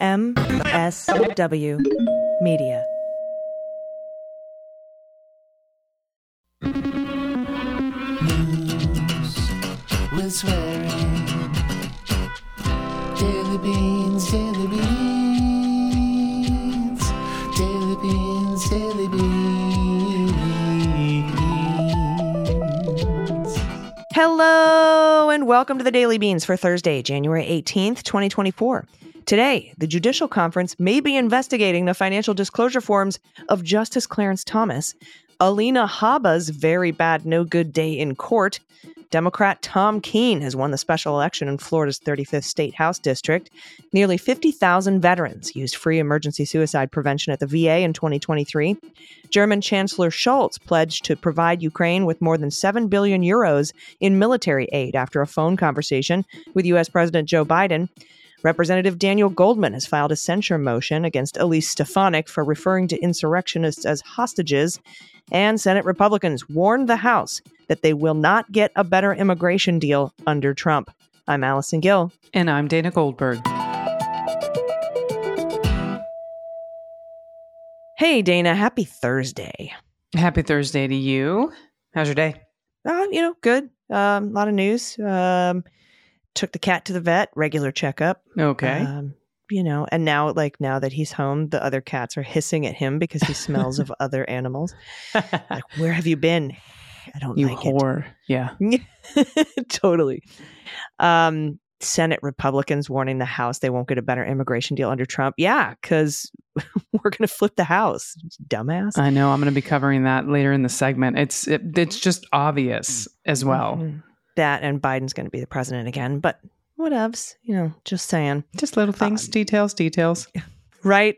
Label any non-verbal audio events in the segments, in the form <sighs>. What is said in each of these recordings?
MSW Media. News with swearing. Daily beans, daily beans. Daily beans, daily beans. Hello and welcome to the Daily Beans for Thursday, January 18th, 2024. Today, the Judicial Conference may be investigating the financial disclosure forms of Justice Clarence Thomas, Alina Habba's very bad, no good day in court. Democrat Tom Keen has won the special election in Florida's 35th State House District. Nearly 50,000 veterans used free emergency suicide prevention at the VA in 2023. German Chancellor Scholz pledged to provide Ukraine with more than 7 billion euros in military aid after a phone conversation with U.S. President Joe Biden. Representative Daniel Goldman has filed a censure motion against Elise Stefanik for referring to insurrectionists as hostages. And Senate Republicans warned the House that they will not get a better immigration deal under Trump. I'm Allison Gill. And I'm Dana Goldberg. Hey, Dana, happy Thursday. Happy Thursday to you. How's your day? Uh, you know, good. Um, a lot of news. Um, took the cat to the vet, regular checkup. Okay. Um, you know, and now, like now that he's home, the other cats are hissing at him because he smells of <laughs> other animals. <laughs> Like, where have you been? I don't you like whore. Yeah. <laughs> totally. Um, Senate Republicans warning the House they won't get a better immigration deal under Trump. Yeah, because we're going to flip the House, dumbass. I know. I'm going to be covering that later in the segment. It's it, it's just obvious as well. Mhm. That and Biden's going to be the president again, but whatevs, you know, just saying. Just little things, Um, details, details. right?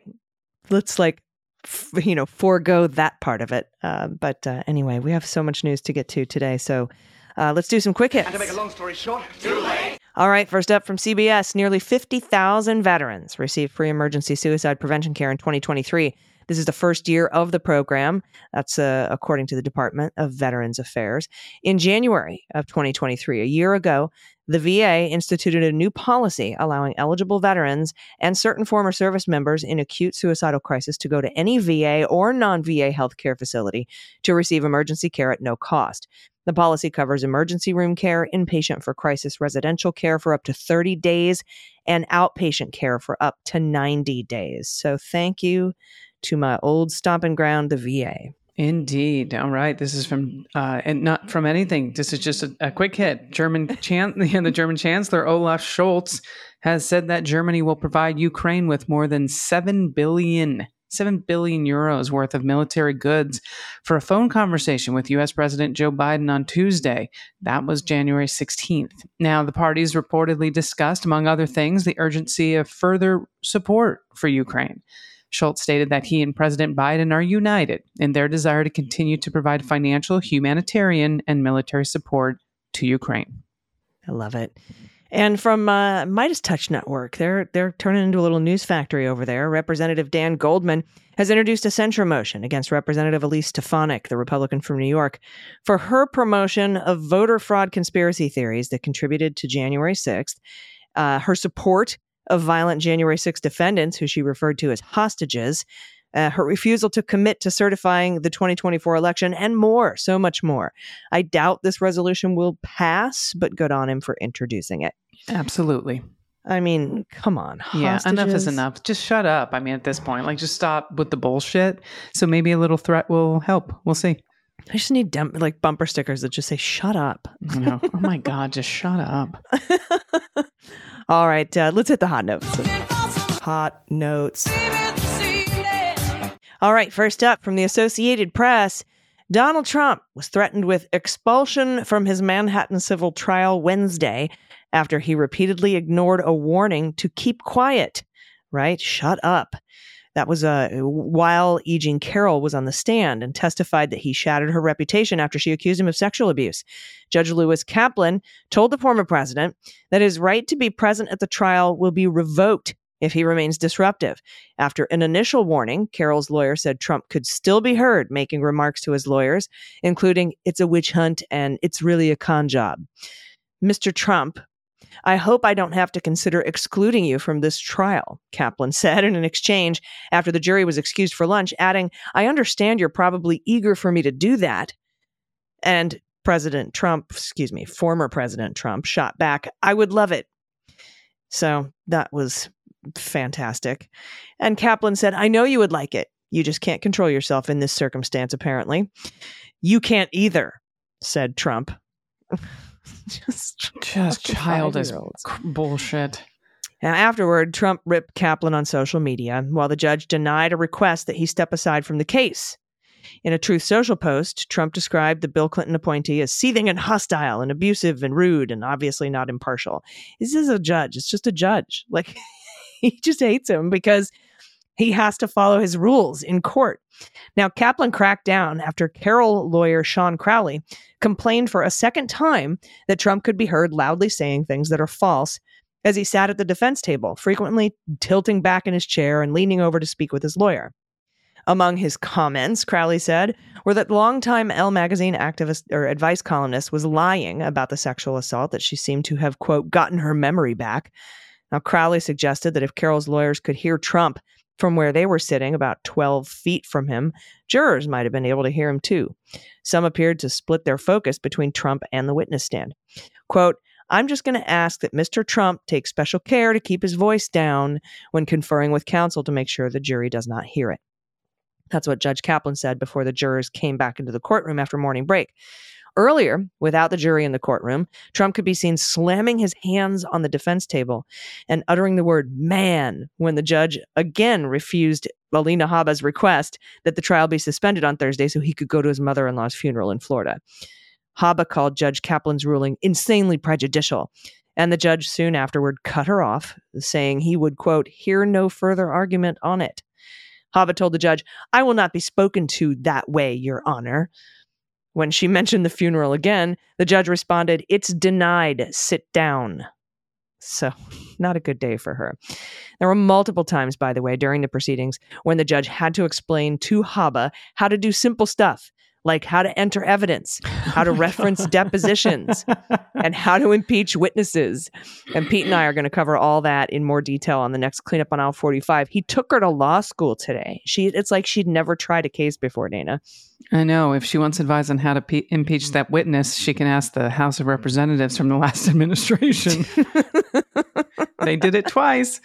Let's like, f- you know, forego that part of it. Uh, but uh, anyway, we have so much news to get to today. So uh, let's do some quick hits. And to make a long story short, too late. All right, first up from CBS nearly 50,000 veterans received free emergency suicide prevention care in 2023. This is the first year of the program. That's uh, according to the Department of Veterans Affairs. In January of 2023, a year ago, the VA instituted a new policy allowing eligible veterans and certain former service members in acute suicidal crisis to go to any VA or non VA healthcare facility to receive emergency care at no cost. The policy covers emergency room care, inpatient for crisis residential care for up to 30 days, and outpatient care for up to 90 days. So thank you to my old stomping ground, the VA. Indeed. All right. This is from uh, and not from anything. This is just a, a quick hit. German <laughs> chan- the German Chancellor Olaf Scholz has said that Germany will provide Ukraine with more than seven billion. 7 billion euros worth of military goods for a phone conversation with US President Joe Biden on Tuesday. That was January 16th. Now, the parties reportedly discussed, among other things, the urgency of further support for Ukraine. Scholz stated that he and President Biden are united in their desire to continue to provide financial, humanitarian, and military support to Ukraine. I love it. And from uh, MeidasTouch Network, they're they're turning into a little news factory over there. Representative Dan Goldman has introduced a censure motion against Representative Elise Stefanik, the Republican from New York, for her promotion of voter fraud conspiracy theories that contributed to January 6th, uh, her support of violent January 6th defendants, who she referred to as hostages, uh, her refusal to commit to certifying the 2024 election, and more, so much more. I doubt this resolution will pass, but good on him for introducing it. Absolutely. I mean, come on. Yeah, enough is enough. Just shut up. I mean, at this point, like, just stop with the bullshit. So maybe a little threat will help. We'll see. I just need dump, like bumper stickers that just say "shut up." You know, oh my God, just shut up. <laughs> All right, uh, let's hit the hot notes. Hot notes. All right, first up from the Associated Press, Donald Trump was threatened with expulsion from his Manhattan civil trial Wednesday after he repeatedly ignored a warning to keep quiet. Right? Shut up. That was uh, while E. Jean Carroll was on the stand and testified that he shattered her reputation after she accused him of sexual abuse. Judge Lewis Kaplan told the former president that his right to be present at the trial will be revoked if he remains disruptive. After an initial warning, Carroll's lawyer said Trump could still be heard making remarks to his lawyers, including, it's a witch hunt and it's really a con job. Mr. Trump I hope I don't have to consider excluding you from this trial, Kaplan said in an exchange after the jury was excused for lunch, adding, I understand you're probably eager for me to do that. And President Trump, excuse me, former President Trump shot back, I would love it. So that was fantastic. And Kaplan said, I know you would like it. You just can't control yourself in this circumstance, apparently. You can't either, said Trump. <laughs> <laughs> just Just childish bullshit. Now, afterward, Trump ripped Kaplan on social media while the judge denied a request that he step aside from the case. In a Truth Social post, Trump described the Bill Clinton appointee as seething and hostile and abusive and rude and obviously not impartial. This is a judge. It's just a judge. Like, <laughs> he just hates him because he has to follow his rules in court. Now, Kaplan cracked down after Carroll lawyer Shawn Crowley complained for a second time that Trump could be heard loudly saying things that are false as he sat at the defense table, frequently tilting back in his chair and leaning over to speak with his lawyer. Among his comments, Crowley said, were that longtime Elle magazine activist or advice columnist was lying about the sexual assault that she seemed to have, quote, gotten her memory back. Now, Crowley suggested that if Carroll's lawyers could hear Trump from where they were sitting, about 12 feet from him, jurors might have been able to hear him too. Some appeared to split their focus between Trump and the witness stand. Quote, I'm just going to ask that Mr. Trump take special care to keep his voice down when conferring with counsel to make sure the jury does not hear it. That's what Judge Kaplan said before the jurors came back into the courtroom after morning break. Earlier, without the jury in the courtroom, Trump could be seen slamming his hands on the defense table and uttering the word man when the judge again refused Alina Habba's request that the trial be suspended on Thursday so he could go to his mother in law's funeral in Florida. Habba called Judge Kaplan's ruling insanely prejudicial, and the judge soon afterward cut her off, saying he would, quote, hear no further argument on it. Habba told the judge, I will not be spoken to that way, Your Honor. When she mentioned the funeral again, the judge responded, It's denied. Sit down. So, not a good day for her. There were multiple times, by the way, during the proceedings when the judge had to explain to Habba how to do simple stuff like how to enter evidence, how to reference depositions, and how to impeach witnesses. And Pete and I are going to cover all that in more detail on the next cleanup on aisle 45. He took her to law school today. She it's like she'd never tried a case before, Dana. I know. If she wants advice on how to pe- impeach that witness, she can ask the House of Representatives from the last <laughs> administration. they did it twice.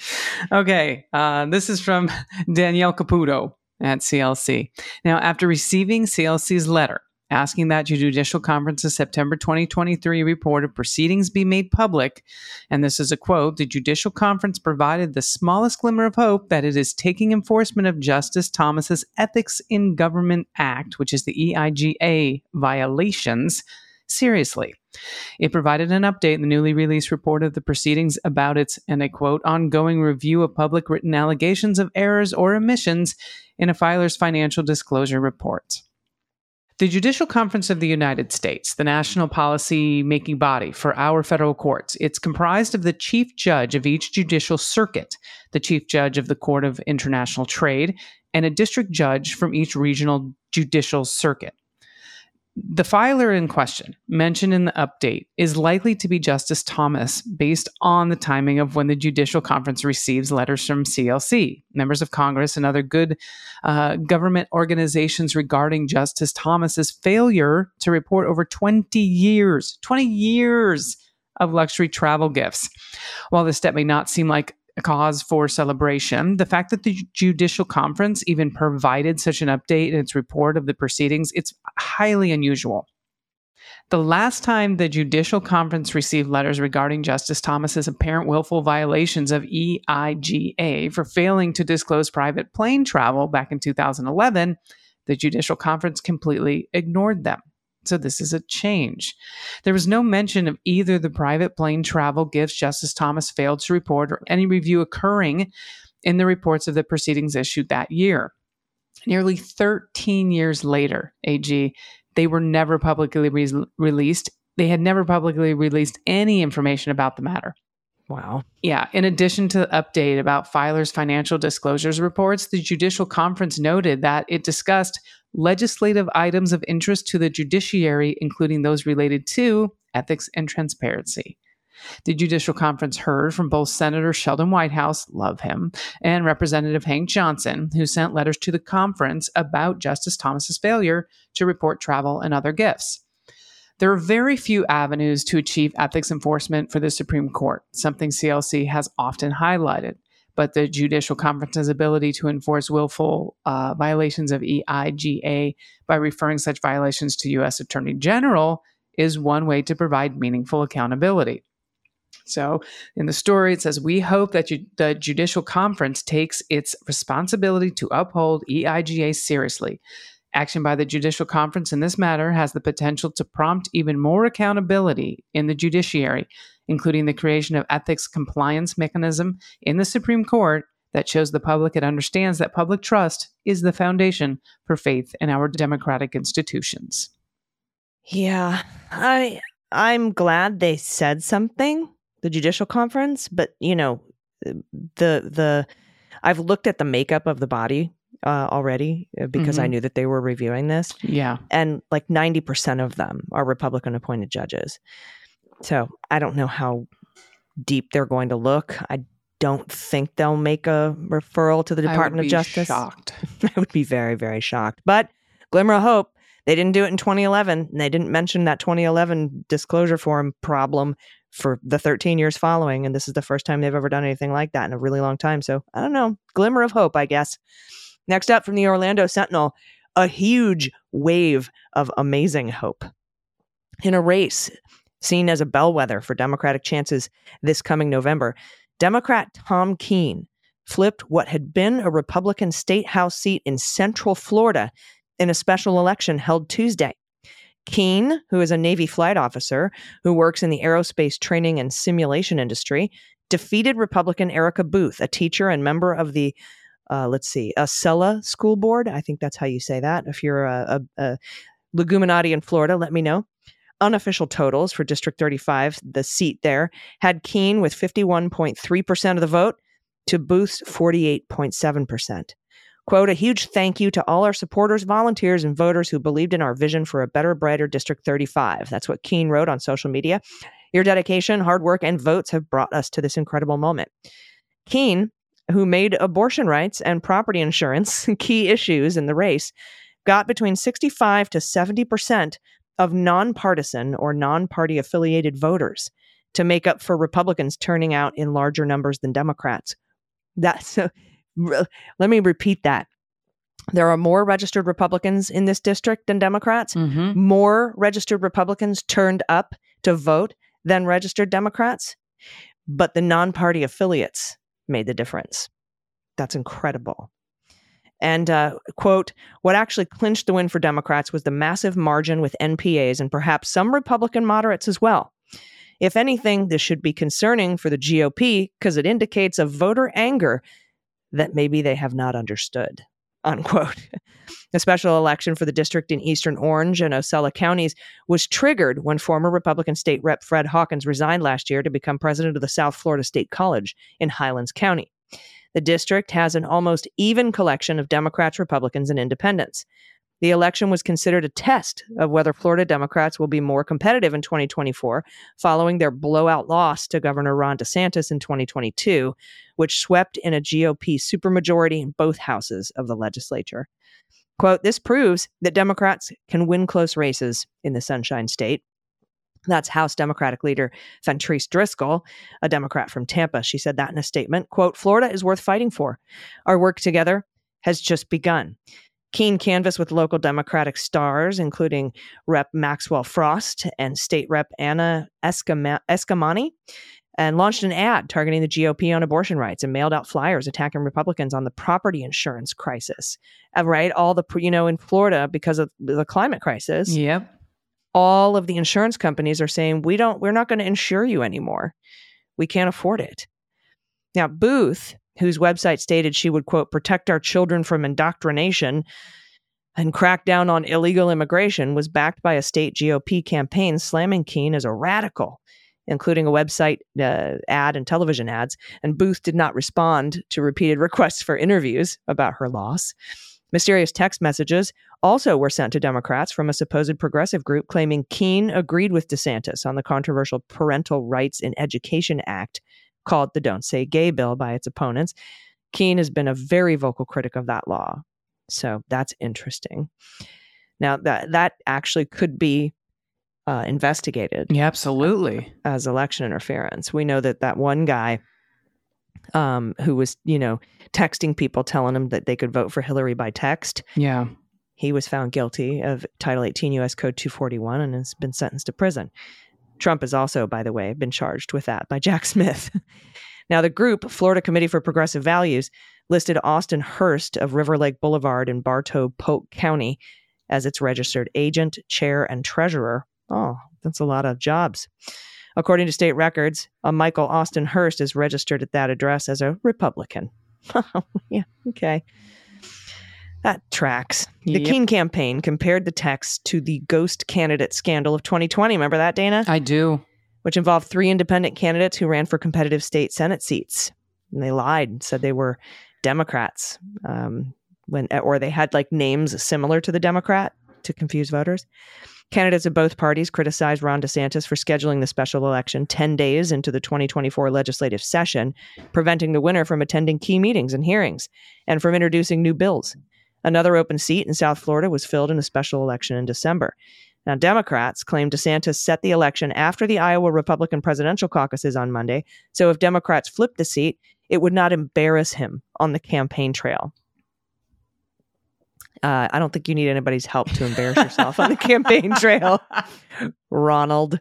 Okay. Uh, this is from Danielle Caputo at CLC. Now, after receiving CLC's letter asking that Judicial Conference's September 2023 report of proceedings be made public, and this is a quote the Judicial Conference provided the smallest glimmer of hope that it is taking enforcement of Justice Thomas's Ethics in Government Act, which is the EIGA violations, seriously. It provided an update in the newly released report of the proceedings about its, and I quote, ongoing review of public written allegations of errors or omissions in a filer's financial disclosure reports. The Judicial Conference of the United States, the national policy making body for our federal courts, it's comprised of the chief judge of each judicial circuit, the chief judge of the Court of International Trade, and a district judge from each regional judicial circuit. The filer in question, mentioned in the update, is likely to be Justice Thomas based on the timing of when the Judicial Conference receives letters from CLC, members of Congress, and other good uh, government organizations regarding Justice Thomas's failure to report over 20 years, 20 years of luxury travel gifts. While this step may not seem like cause for celebration. The fact that the Judicial Conference even provided such an update in its report of the proceedings, it's highly unusual. The last time the Judicial Conference received letters regarding Justice Thomas's apparent willful violations of EIGA for failing to disclose private plane travel back in 2011, the Judicial Conference completely ignored them. So this is a change. There was no mention of either the private plane travel gifts Justice Thomas failed to report or any review occurring in the reports of the proceedings issued that year. Nearly 13 years later, AG, they were never publicly re- released. They had never publicly released any information about the matter. Wow. Yeah. In addition to the update about filers' financial disclosures reports, the Judicial Conference noted that it discussed legislative items of interest to the judiciary, including those related to ethics and transparency. The Judicial Conference heard from both Senator Sheldon Whitehouse, love him, and Representative Hank Johnson, who sent letters to the conference about Justice Thomas's failure to report travel and other gifts. There are very few avenues to achieve ethics enforcement for the Supreme Court, something CLC has often highlighted. But the Judicial Conference's ability to enforce willful uh, violations of EIGA by referring such violations to U.S. Attorney General is one way to provide meaningful accountability. So, in the story, it says, We hope that the Judicial Conference takes its responsibility to uphold EIGA seriously. Action by the Judicial Conference in this matter has the potential to prompt even more accountability in the judiciary, including the creation of ethics compliance mechanism in the Supreme Court that shows the public it understands that public trust is the foundation for faith in our democratic institutions. Yeah, I I'm glad they said something, the judicial conference, but you know, the the I've looked at the makeup of the body uh, already uh, because I Mhm. knew that they were reviewing this, Yeah. and like ninety percent of them are Republican appointed judges. So I don't know how deep they're going to look. I don't think they'll make a referral to the I would Department of be Justice. Shocked. <laughs> I would be very, very shocked. But glimmer of hope, they didn't do it in 2011. And they didn't mention that 2011 disclosure form problem for the 13 years following. And this is the first time they've ever done anything like that in a really long time. So I don't know. Glimmer of hope, I guess. Next up from the Orlando Sentinel, a huge wave of amazing hope. In a race seen as a bellwether for Democratic chances this coming November, Democrat Tom Keen flipped what had been a Republican state house seat in Central Florida in a special election held Tuesday. Keen, who is a Navy flight officer who works in the aerospace training and simulation industry, defeated Republican Erika Booth, a teacher and member of the, uh, let's see, a Osceola School Board. I think that's how you say that. If you're a, a, a Leguminati in Florida, let me know. Unofficial totals for District 35, the seat there, had Keen with 51.3% of the vote to Booth's 48.7%. Quote, a huge thank you to all our supporters, volunteers, and voters who believed in our vision for a better, brighter District 35. That's what Keen wrote on social media. Your dedication, hard work, and votes have brought us to this incredible moment. Keen, who made abortion rights and property insurance <laughs> key issues in the race, got between 65 to 70% of nonpartisan or non party affiliated voters to make up for Republicans turning out in larger numbers than Democrats. That's <laughs> so, let me repeat that. There are more registered Republicans in this district than Democrats. Mm-hmm. More registered Republicans turned up to vote than registered Democrats, but the non party affiliates made the difference. That's incredible. And, uh, quote, what actually clinched the win for Democrats was the massive margin with NPAs and perhaps some Republican moderates as well. If anything, this should be concerning for the GOP because it indicates a voter anger that maybe they have not understood. Unquote. <laughs> A special election for the district in Eastern Orange and Osceola counties was triggered when former Republican State Rep Fred Hawkins resigned last year to become president of the South Florida State College in Highlands County. The district has an almost even collection of Democrats, Republicans, and independents. The election was considered a test of whether Florida Democrats will be more competitive in 2024 following their blowout loss to Governor Ron DeSantis in 2022, which swept in a GOP supermajority in both houses of the legislature. Quote, this proves that Democrats can win close races in the Sunshine State. That's House Democratic leader Fentrice Driskell, a Democrat from Tampa. She said that in a statement. Quote, Florida is worth fighting for. Our work together has just begun. Keen canvass with local Democratic stars, including Rep. Maxwell Frost and State Rep. Anna Escama- Eskamani, and launched an ad targeting the GOP on abortion rights and mailed out flyers attacking Republicans on the property insurance crisis. Uh, right? All the, you know, in Florida, because of the climate crisis, Yep. all of the insurance companies are saying we don't we're not going to insure you anymore we can't afford it now booth whose website stated she would quote protect our children from indoctrination and crack down on illegal immigration was backed by a state gop campaign slamming keen as a radical including a website uh, ad and television ads and booth did not respond to repeated requests for interviews about her loss. Mysterious text messages also were sent to Democrats from a supposed progressive group claiming Keen agreed with DeSantis on the controversial Parental Rights in Education Act, called the Don't Say Gay bill by its opponents. Keen has been a very vocal critic of that law. So that's interesting. Now that that actually could be uh, investigated Yeah, absolutely. as election interference. We know that that one guy um, who was, you know, texting people telling them that they could vote for Hillary by text, Yeah. he was found guilty of Title 18 U.S. Code 241 and has been sentenced to prison. Trump has also, by the way, been charged with that by Jack <laughs> Smith. now, the group, Florida Committee for Progressive Values, listed Austin Hurst of River Lake Boulevard in Bartow Polk County as its registered agent, chair, and treasurer. Oh, that's a lot of jobs. According to state records, a Michael Austin Hurst is registered at that address as a Republican. <laughs> Oh, yeah, okay. That tracks. The Yep. Keen campaign compared the text to the ghost candidate scandal of 2020. Remember that, Dana? I do. Which involved three independent candidates who ran for competitive state Senate seats. And they lied and said they were Democrats um, when, or they had like names similar to the Democrat to confuse voters. Candidates of both parties criticized Ron DeSantis for scheduling the special election 10 days into the 2024 legislative session, preventing the winner from attending key meetings and hearings and from introducing new bills. Another open seat in South Florida was filled in a special election in December. Now, Democrats claim DeSantis set the election after the Iowa Republican presidential caucuses on Monday, so if Democrats flipped the seat, it would not embarrass him on the campaign trail. Uh, I don't think you need anybody's help to embarrass yourself on the campaign trail, <laughs> Ronald.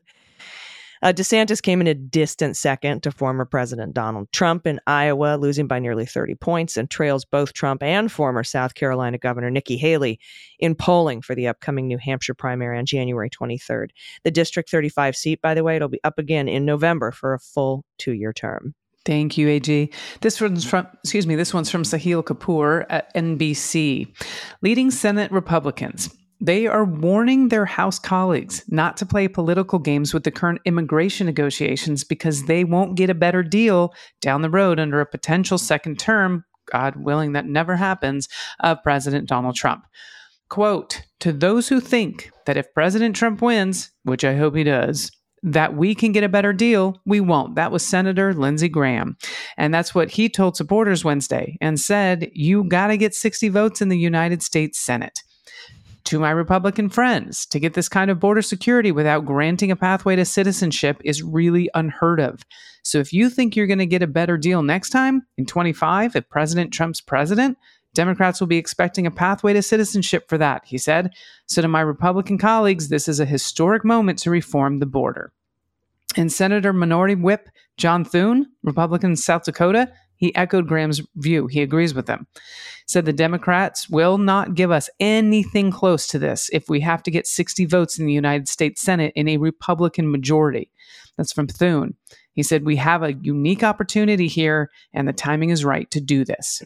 Uh, DeSantis came in a distant second to former President Donald Trump in Iowa, losing by nearly 30 points, and trails both Trump and former South Carolina Governor Nikki Haley in polling for the upcoming New Hampshire primary on January 23rd. The District 35 seat, by the way, it'll be up again in November for a full two year term. Thank you, AG. This one's from, excuse me, this one's from Sahil Kapoor at NBC. Leading Senate Republicans. They are warning their House colleagues not to play political games with the current immigration negotiations because they won't get a better deal down the road under a potential second term, God willing that never happens, of President Donald Trump. Quote To those who think that if President Trump wins, which I hope he does, that we can get a better deal, we won't. That was Senator Lindsey Graham. And that's what he told supporters Wednesday and said, You got to get 60 votes in the United States Senate. To my Republican friends, to get this kind of border security without granting a pathway to citizenship is really unheard of. So if you think you're going to get a better deal next time in 25 if President Trump's president, Democrats will be expecting a pathway to citizenship for that, he said. So, to my Republican colleagues, this is a historic moment to reform the border. And Senator Minority Whip John Thune, Republican South Dakota, he echoed Graham's view. He agrees with them. Said the Democrats will not give us anything close to this if we have to get 60 votes in the United States Senate in a Republican majority. That's from Thune. He said, We have a unique opportunity here, and the timing is right to do this.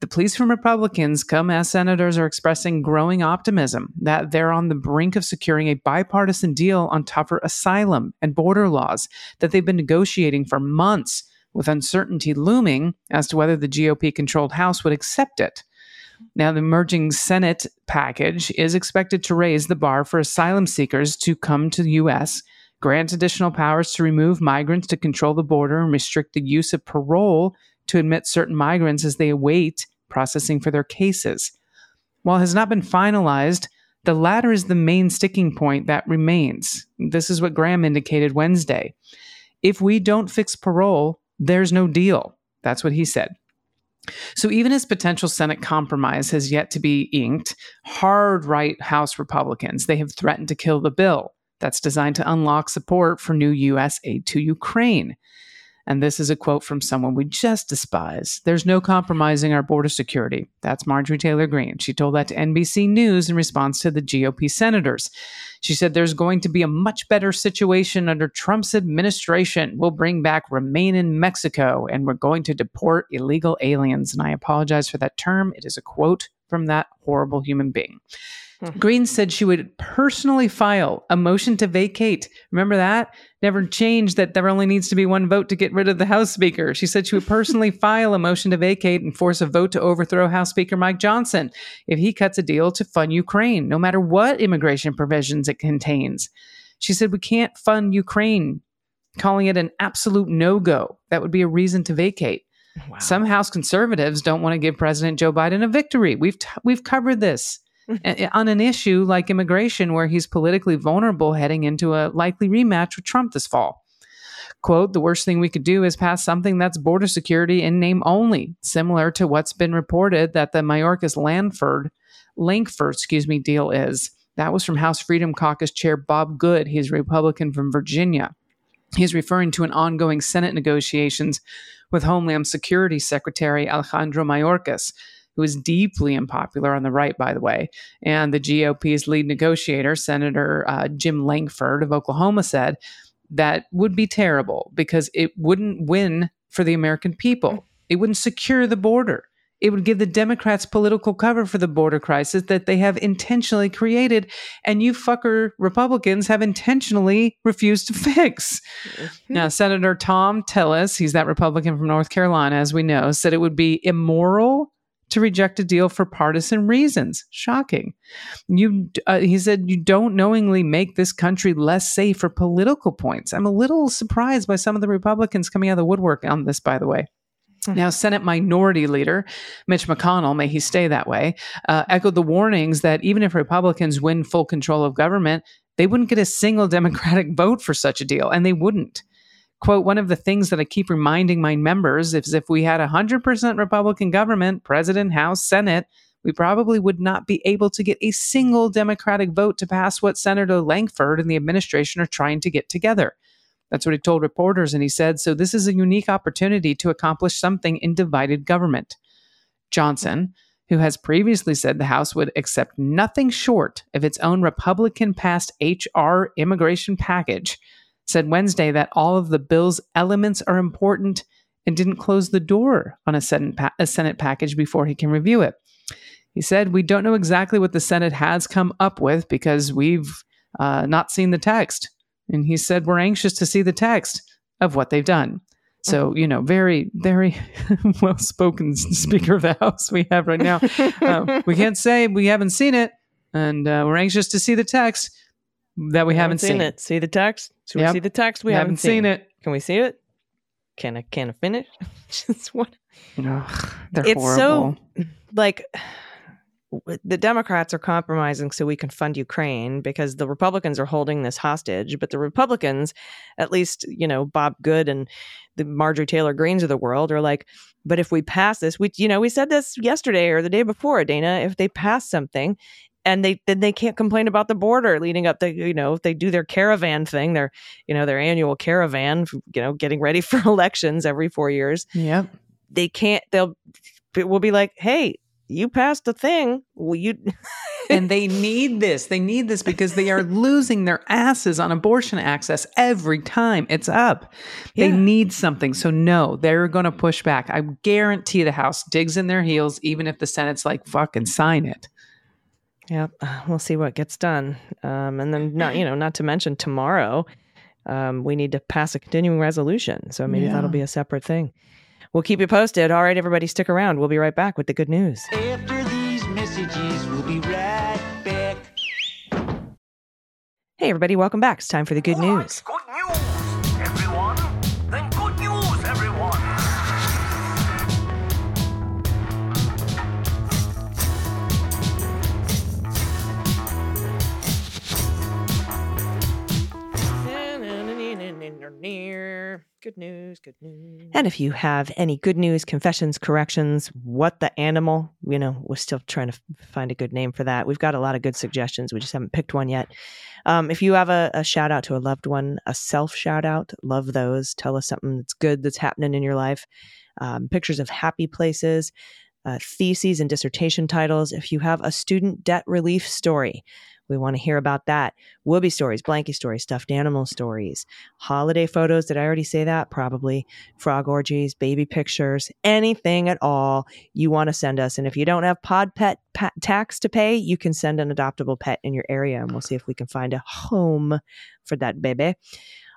The pleas from Republicans come as senators are expressing growing optimism that they're on the brink of securing a bipartisan deal on tougher asylum and border laws that they've been negotiating for months, with uncertainty looming as to whether the GOP controlled House would accept it. Now, the emerging Senate package is expected to raise the bar for asylum seekers to come to the U.S., grant additional powers to remove migrants to control the border, and restrict the use of parole to admit certain migrants as they await processing for their cases. While it has not been finalized, the latter is the main sticking point that remains. This is what Graham indicated Wednesday. If we don't fix parole, there's no deal. That's what he said. So even as potential Senate compromise has yet to be inked, hard right House Republicans, they have threatened to kill the bill that's designed to unlock support for new US aid to Ukraine. And this is a quote from someone we just despise. There's no compromising our border security. That's Marjorie Taylor Greene. She told that to NBC News in response to the GOP senators. She said there's going to be a much better situation under Trump's administration. We'll bring back Remain in Mexico and we're going to deport illegal aliens. And I apologize for that term. It is a quote from that horrible human being. Hmm. Greens said she would personally file a motion to vacate. Remember that? Never changed that there only needs to be one vote to get rid of the House Speaker. She said she would personally <laughs> file a motion to vacate and force a vote to overthrow House Speaker Mike Johnson if he cuts a deal to fund Ukraine, no matter what immigration provisions it contains. She said, We can't fund Ukraine, calling it an absolute no go. That would be a reason to vacate. Wow. Some House conservatives don't want to give President Joe Biden a victory. We've t- we've covered this on an issue like immigration, where he's politically vulnerable heading into a likely rematch with Trump this fall. "Quote: The worst thing we could do is pass something that's border security in name only, similar to what's been reported that the Mayorkas Lanford, Lankford, excuse me, deal is." That was from House Freedom Caucus Chair Bob Good. He's a Republican from Virginia. He's referring to an ongoing Senate negotiations with Homeland Security Secretary Alejandro Mayorkas, who is deeply unpopular on the right, by the way. And the GOP's lead negotiator, Senator uh, Jim Lankford of Oklahoma, said that would be terrible because it wouldn't win for the American people. It wouldn't secure the border. It would give the Democrats political cover for the border crisis that they have intentionally created, and you fucker Republicans have intentionally refused to <laughs> fix. Now, Senator Thom Tillis, he's that Republican from North Carolina, as we know, said it would be immoral to reject a deal for partisan reasons. Shocking. You, uh, he said, you don't knowingly make this country less safe for political points. I'm a little surprised by some of the Republicans coming out of the woodwork on this, by the way. Now, Senate Minority Leader Mitch McConnell, may he stay that way, uh, echoed the warnings that even if Republicans win full control of government, they wouldn't get a single <laughs> Democratic vote for such a deal, and they wouldn't. Quote, one of the things that I keep reminding my members is if we had a 100% Republican government, President, House, Senate, we probably would not be able to get a single Democratic vote to pass what Senator Lankford and the administration are trying to get together. That's what he told reporters. And he said, So this is a unique opportunity to accomplish something in divided government. Johnson, who has previously said the House would accept nothing short of its own Republican passed H.R. immigration package, said Wednesday that all of the bill's elements are important and didn't close the door on a Senate, pa- a Senate package before he can review it. He said, We don't know exactly what the Senate has come up with because we've uh, not seen the text. And he said, We're anxious to see the text of what they've done. So, you know, very, very <laughs> well spoken Speaker of the House we have right now. Uh, we can't say we haven't seen it, and uh, we're anxious to see the text that we haven't, seen. it. See the text? So we see the text. We We haven't, seen, it. Can we see it? Can I can I finish? <laughs> Just what Ugh, they're it's horrible. so like the Democrats are compromising so we can fund Ukraine because the Republicans are holding this hostage. But the Republicans, at least, you know, Bob Good and the Marjorie Taylor Greens of the world are like, but if we pass this, we, you know, we said this yesterday or the day before, Dana, if they pass something and they then they can't complain about the border leading up to you know if they do their caravan thing their you know their annual caravan you know getting ready <laughs> for elections every four years Yep. they can't they'll will be like hey you passed the thing well you <laughs> and they need this. They need this because they are losing their asses on abortion access every time it's up. They Yeah. need something. So, no, they're going to push back. I guarantee the House digs in their heels, even if the Senate's like, fucking sign it. Yep, <sighs> we'll see what gets done. Um, and then, not you know, not to mention tomorrow, um, we need to pass a continuing resolution. So maybe Yeah. that'll be a separate thing. We'll keep you posted. All right, everybody, stick around. We'll be right back with the good news. After these messages, we'll be right back. Hey, everybody, welcome back. It's time for the good news. Good Good news, good news. And if you have any good news, confessions, corrections, what the animal, you know, we're still trying to find a good name for that. We've got a lot of good suggestions. We just haven't picked one yet. Um, if you have a, a shout out to a loved one, a self shout out, love those. Tell us something that's good that's happening in your life. Um, pictures of happy places, uh, theses and dissertation titles. If you have a student debt relief story, We want to hear about that. Whoopee stories, blankie stories, stuffed animal stories, holiday photos. Did I already say that? Probably. Frog orgies, baby pictures, anything at all you want to send us. And if you don't have pod pet pa- tax to pay, you can send an adoptable pet in your area and we'll see if we can find a home for that baby.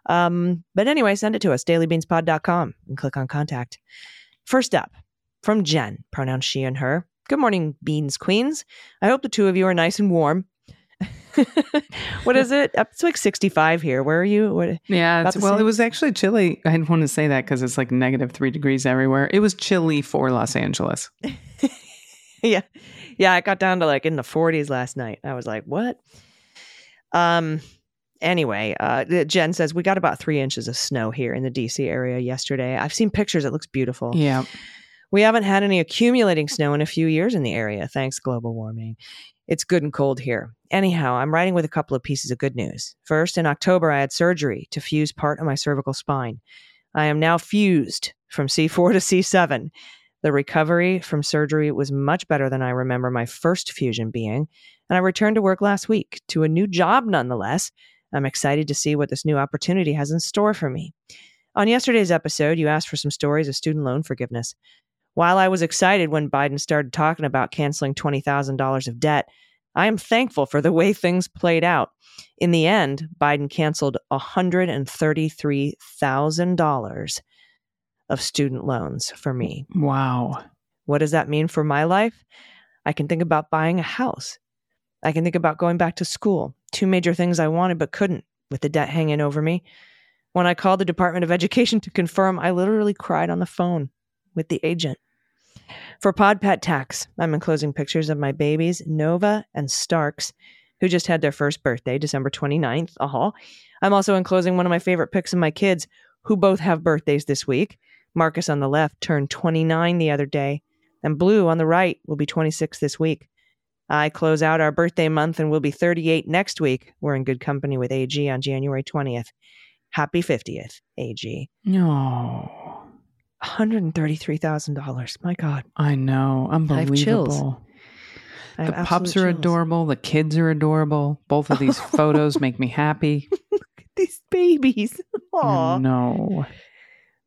Um, but anyway, send it to us, dailybeanspod.com and click on contact. First up, from Jen, pronouns she and her. Good morning, Beans Queens. I hope the two of you are nice and warm. <laughs> what is it? It's like 65 here. Where are you? What, Yeah, About it's, the well, it was actually chilly. I didn't want to say that because it's like negative three degrees everywhere. It was chilly for Los Angeles. <laughs> yeah. Yeah, I got down to like in the 40s last night. I was like, what? Um anyway, uh Jen says we got about 3 inches of snow here in the DC area yesterday. I've seen pictures. It looks beautiful. Yeah. We haven't had any accumulating snow in a few years in the area, thanks global warming. It's good and cold here. Anyhow, I'm writing with a couple of pieces of good news. First, in October, I had surgery to fuse part of my cervical spine. I am now fused from C4 to C7. The recovery from surgery was much better than I remember my first fusion being, and I returned to work last week to a new job nonetheless. I'm excited to see what this new opportunity has in store for me. On yesterday's episode, you asked for some stories of student loan forgiveness. While I was excited when Biden started talking about canceling $20,000 of debt, I am thankful for the way things played out. In the end, Biden canceled $133,000 of student loans for me. Wow. What does that mean for my life? I can think about buying a house. I can think about going back to school. Two major things I wanted but couldn't with the debt hanging over me. When I called the Department of Education to confirm, I literally cried on the phone with the agent. For Pod Pet Tax, I'm enclosing pictures of my babies, Nova and Starks, who just had their first birthday, December 29th. Uh-huh. I'm also enclosing one of my favorite pics of my kids, who both have birthdays this week. Marcus on the left turned 29 the other day, and Blue on the right will be 26 this week. I close out our birthday month and we'll be 38 next week. We're in good company with AG on January 20th. Happy 50th, AG. No. $133,000. My God. I know. Unbelievable. I have The pups are chills. adorable. The kids are adorable. Both of these <laughs> photos make me happy. Look at These babies. Aw. No.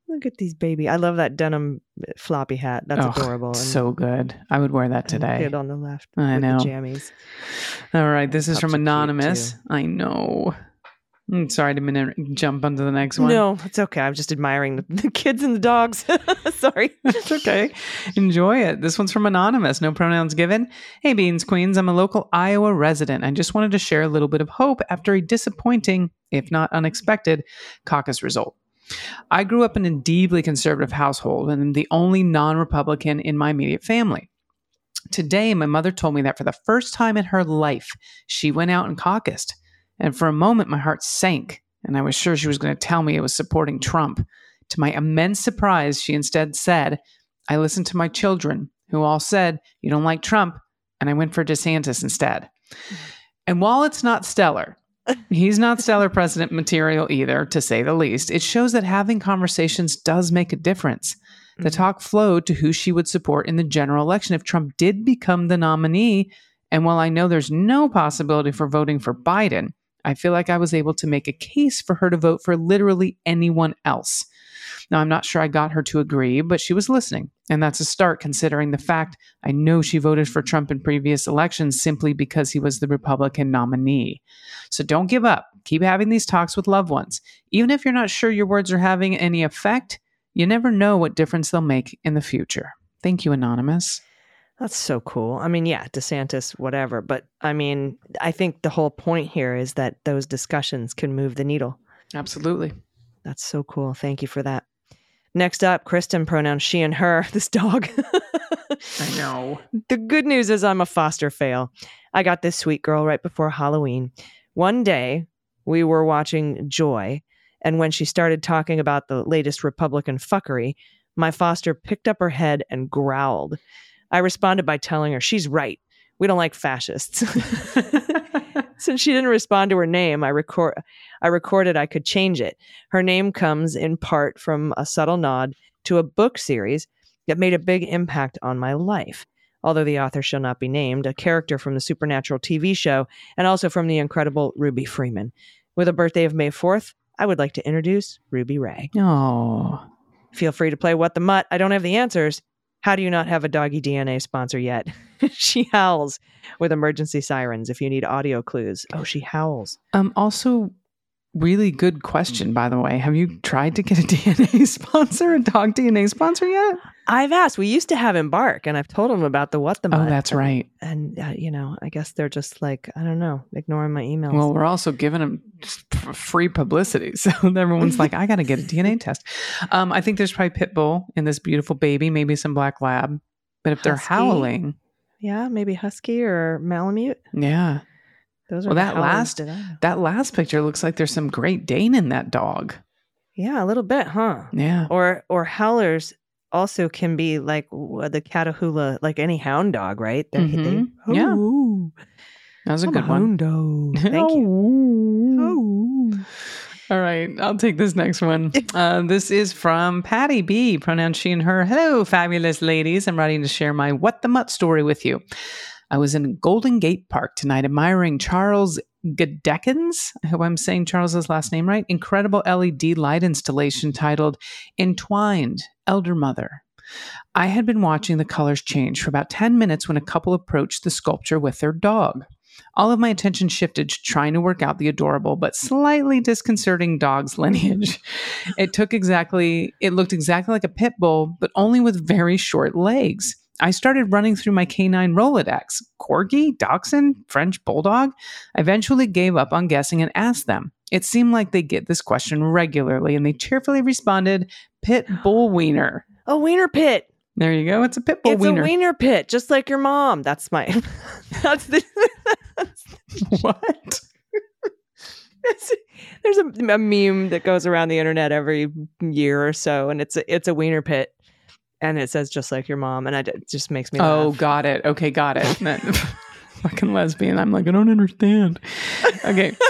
Look at these baby. I love that denim uh, floppy hat. That's Oh, adorable. And- So good. I would wear that today. Kid on the left. I know. The jammies. All right. This is from Anonymous. I know. Mm, sorry to min- jump onto the next one. No, it's okay. I'm just admiring the, the kids and the dogs. <laughs> Sorry. <laughs> It's okay. Enjoy it. This one's from Anonymous. No pronouns given. Hey, Beans Queens. I'm a local Iowa resident. I just wanted to share a little bit of hope after a disappointing, if not unexpected, caucus result. I grew up in a deeply conservative household and am the only non Republican in my immediate family. Today, my mother told me that for the first time in her life, she went out and caucused. And for a moment, my heart sank, and I was sure she was going to tell me it was supporting Trump. To my immense surprise, she instead said, I listened to my children, who all said, You don't like Trump, and I went for DeSantis instead. And while it's not stellar, <laughs> he's not stellar president material either, to say the least, it shows that having conversations does make a difference. The Mhm. talk flowed to who she would support in the general election if Trump did become the nominee. And while I know there's no possibility for voting for Biden, I feel like I was able to make a case for her to vote for literally anyone else. Now, I'm not sure I got her to agree, but she was listening. And that's a start considering the fact I know she voted for Trump in previous elections simply because he was the Republican nominee. So don't give up. Keep having these talks with loved ones. Even if you're not sure your words are having any effect, you never know what difference they'll make in the future. Thank you, Anonymous. That's so cool. I mean, yeah, DeSantis, whatever. But I mean, I think the whole point here is that those discussions can move the needle. Absolutely. That's so cool. Thank you for that. Next up, Kristen, pronouns she and her, <laughs> this dog. I know. <laughs> the good news is I'm a foster fail. I got this sweet girl right before Halloween. One day, we were watching Joy, and when she started talking about the latest Republican fuckery, my foster picked up her head and growled. I responded by telling her, She's right. We don't like fascists. <laughs> <laughs> Since she didn't respond to her name, I record I recorded I could change it. Her name comes in part from a subtle nod to a book series that made a big impact on my life. although the author shall not be named, a character from the Supernatural TV show, and also from the incredible Ruby Freeman. With a birthday of May 4th, I would like to introduce Ruby Ray. Oh, Feel free to play What the Mutt. I don't have the answers. How do you not have a doggy DNA sponsor yet? <laughs> she howls with emergency sirens if you need audio clues. Oh, she howls. um, also, really good question. By the way, have you tried to get a <laughs> DNA sponsor, a dog DNA sponsor yet? I've asked. We used to have Embark, and I've told them about the What the Oh, Mutt. that's right. And, uh, you know, I guess they're just like, I don't know, ignoring my emails. Well, we're also giving them free publicity, <laughs> so everyone's like, "I got to get a DNA <laughs> test." Um, I think there's probably pit bull in this beautiful baby, maybe some black lab. But if they're howling, yeah, maybe Husky or Malamute. yeah, Those are Well, that last- that I know. that last picture looks like there's some Great Dane in that dog. Yeah, a little bit, huh? Yeah, Or or howlers also can be like the Catahoula, like any hound dog, right? They're- Mhm. Yeah. Ooh, that was a I'm good one. hound dog. <laughs> Thank you. Oh. All right, I'll take this next one. <laughs> Uh, this is from Patty B, pronouns she and her. Hello, fabulous ladies. I'm writing to share my What the Mutt story with you. I was in Golden Gate Park tonight admiring Charles Gadeken's. I hope I'm saying Charles's last name right. Incredible LED light installation titled Entwined Elder Mother. I had been watching the colors change for about 10 minutes when a couple approached the sculpture with their dog. All of my attention shifted to trying to work out the adorable but slightly disconcerting dog's <laughs> lineage. It took exactly, it looked exactly like a pit bull, but only with very short legs. I started running through my canine Rolodex Corgi, Dachshund, French Bulldog. I eventually gave up on guessing and asked them. It seemed like they get this question regularly, and they cheerfully responded, Pit Bull <gasps> Wiener. A wiener pit. There you go. It's a pit bull it's wiener. a wiener pit, just like your mom. That's my. <laughs> that's the. <laughs> what? There's a, a meme that goes around the internet every year or so, and it's a, it's a wiener pit, and it says just like your mom, and I, it just makes me. Oh, laugh. got it. Okay, got it. <laughs> <laughs> Fucking lesbian. I'm like, I don't understand. Okay. <laughs>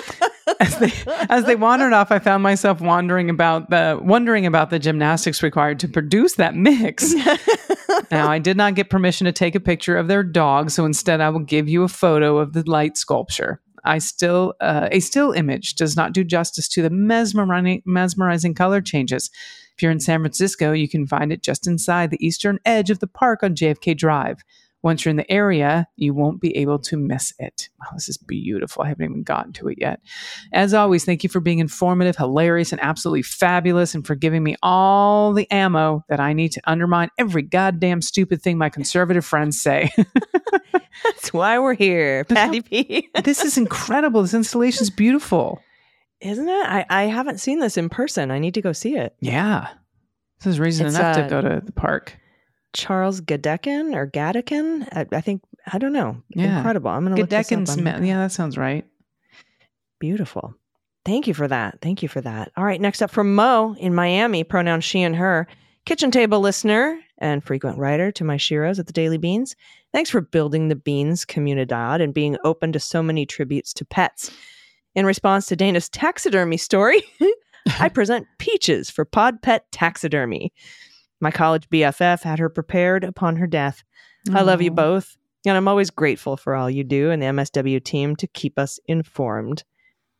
As they as they wandered off, I found myself wandering about the wondering about the gymnastics required to produce that mix. now, I did not get permission to take a picture of their dog, so instead, I will give you a photo of the light sculpture. I still uh, a still image does not do justice to the mesmerizing mesmerizing color changes. If you're in San Francisco, you can find it just inside the eastern edge of the park on JFK Drive. Once you're in the area, you won't be able to miss it. Wow, this is beautiful. I haven't even gotten to it yet. As always, thank you for being informative, hilarious, and absolutely fabulous, and for giving me all the ammo that I need to undermine every goddamn stupid thing my conservative friends say. <laughs> That's why we're here, Patty P. this is incredible. This installation is beautiful. Isn't it? I, I haven't seen this in person. I need to go see it. Yeah. This is reason It's, enough uh, to go to the park. Charles Gadeken or Gadeken? I, I think I don't know. Yeah. Incredible. I'm gonna look this up. Yeah, that sounds right. Beautiful. Thank you for that. Thank you for that. All right, next up from Mo in Miami, pronoun she and her, kitchen table listener and frequent writer to my Shiros at the Daily Beans. Thanks for building the Beans communidad and being open to so many tributes to pets. In response to Dana's taxidermy story, <laughs> I present Peaches for Pod Pet Taxidermy. My college BFF had her prepared upon her death. I love you both, and I'm always grateful for all you do and the MSW team to keep us informed.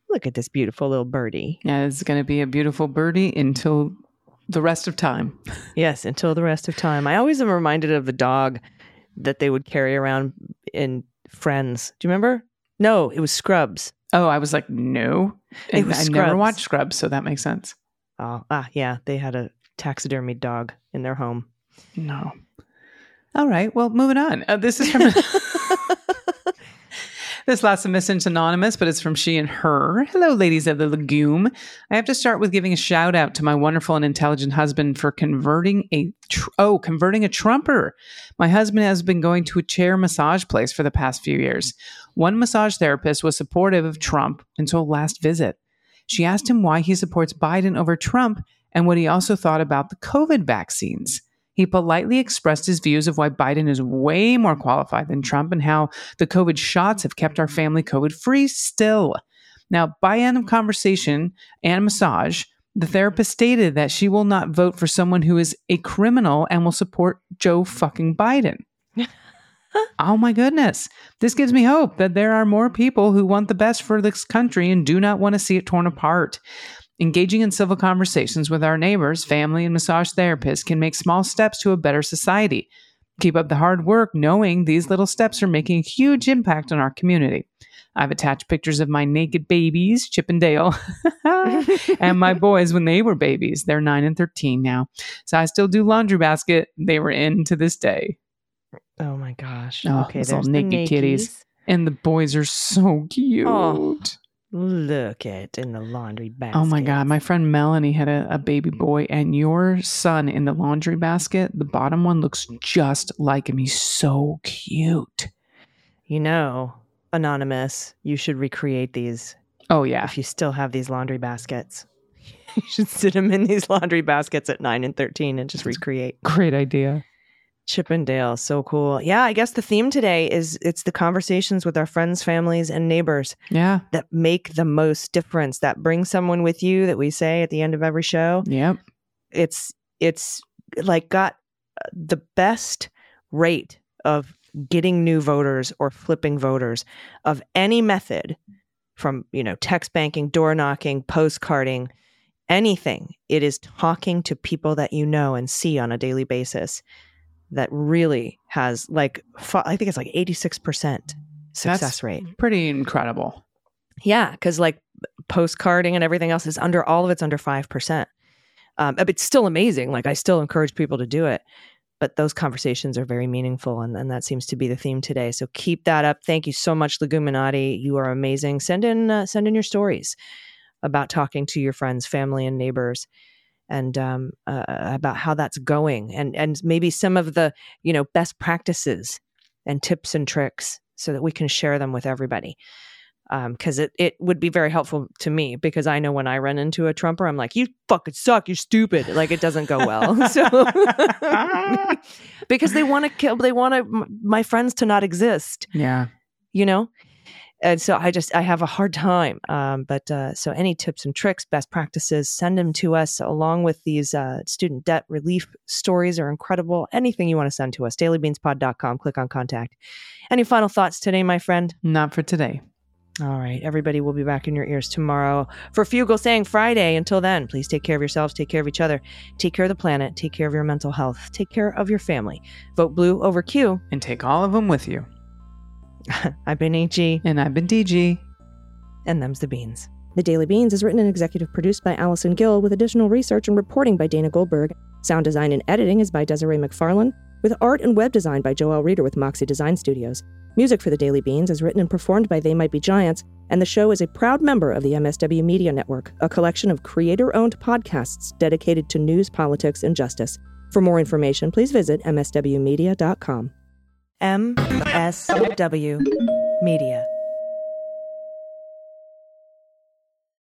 Look at this beautiful little birdie. Yeah, it's going to be a beautiful birdie until the rest of time. <laughs> Yes, until the rest of time. I always am reminded of the dog that they would carry around in Friends. Do you remember? No, it was Scrubs. Oh, I was like, no. It was I never watched Scrubs, so that makes sense. Oh, ah, yeah, they had a taxidermy dog in their home. No. All right. Well, moving on. Uh, this is from <laughs> <laughs> this last submission's anonymous, but it's from she and her. Hello, ladies of the legume. I have to start with giving a shout out to my wonderful and intelligent husband for converting a tr- oh converting a Trumper. My husband has been going to a chair massage place for the past few years. One massage therapist was supportive of Trump until last visit. She asked him why he supports Biden over Trump and what he also thought about the COVID vaccines. He politely expressed his views of why Biden is way more qualified than Trump and how the COVID shots have kept our family COVID free still. Now, by end of conversation and massage, the therapist stated that she will not vote for someone who is a criminal and will support Joe fucking Biden. <laughs> oh my goodness. This gives me hope that there are more people who want the best for this country and do not want to see it torn apart. Engaging in civil conversations with our neighbors, family, and massage therapists can make small steps to a better society. Keep up the hard work knowing these little steps are making a huge impact on our community. I've attached pictures of my naked babies, Chip and Dale, <laughs> and my boys when they were babies. They're 9 and 13 now. So I still do laundry basket. They were in to this day. Oh my gosh. Oh, okay, those there's little the naked kitties. And the boys are so oh, cute. Oh, Look at in the laundry basket. Oh my God. My friend Melanie had a, a baby mm. boy, and your son in the laundry basket, the bottom one looks just like him. He's so cute. You know, anonymous. You should recreate these Oh, yeah. if you still have these laundry baskets. <laughs> you should sit them in these laundry baskets at nine and thirteen and just recreate. Great idea. Chip and Dale, so cool. Yeah, I guess the theme today is it's the conversations with our friends, families, and neighbors Yeah. that make the most difference. That bring someone with you that we say at the end of every show. Yep. It's it's like got uh, the best rate of getting new voters or flipping voters of any method from you know text banking, door knocking, postcarding, anything. It is talking to people that you know and see on a daily basis that really has like I think it's like 86% success That's rate. Pretty incredible. Yeah, because like postcarding and everything else is under all of it's under five percent. Um, but it's still amazing. Like I still encourage people to do it, but those conversations are very meaningful, and, and that seems to be the theme today. So keep that up. Thank you so much, Leguminati. You are amazing. Send in uh, send in your stories about talking to your friends, family, and neighbors, and um, uh, about how that's going, and and maybe some of the you know best practices and tips and tricks, so that we can share them with everybody because it, it would be very helpful to me because I know when I run into a Trumper, I'm like, you fucking suck, you're stupid. Like it doesn't go well. <laughs> so <laughs> <laughs> because they want to kill, they want my friends to not exist, Yeah. you know? And so I just, I have a hard time. Um, but uh, so any tips and tricks, best practices, send them to us along with these uh, student debt relief stories are incredible. Anything you want to send to us, dailybeanspod.com, click on contact. Any final thoughts today, my friend? Not for today. All right, everybody will be back in your ears tomorrow for Fugle saying Friday. Until then, please take care of yourselves, take care of each other, take care of the planet, take care of your mental health, take care of your family. Vote blue over Q. And take all of them with you. <laughs> I've been HG, And I've been DG. and them's the beans. The Daily Beans is written and executive produced by Allison Gill with additional research and reporting by Dana Goldberg. Sound design and editing is by Desiree McFarlane, with art and web design by Joel Reeder with Moxie Design Studios. Music for the Daily Beans is written and performed by They Might Be Giants, and the show is a proud member of the MSW Media Network, a collection of creator owned podcasts dedicated to news, politics, and justice. For more information, please visit MSWmedia.com. MSW Media.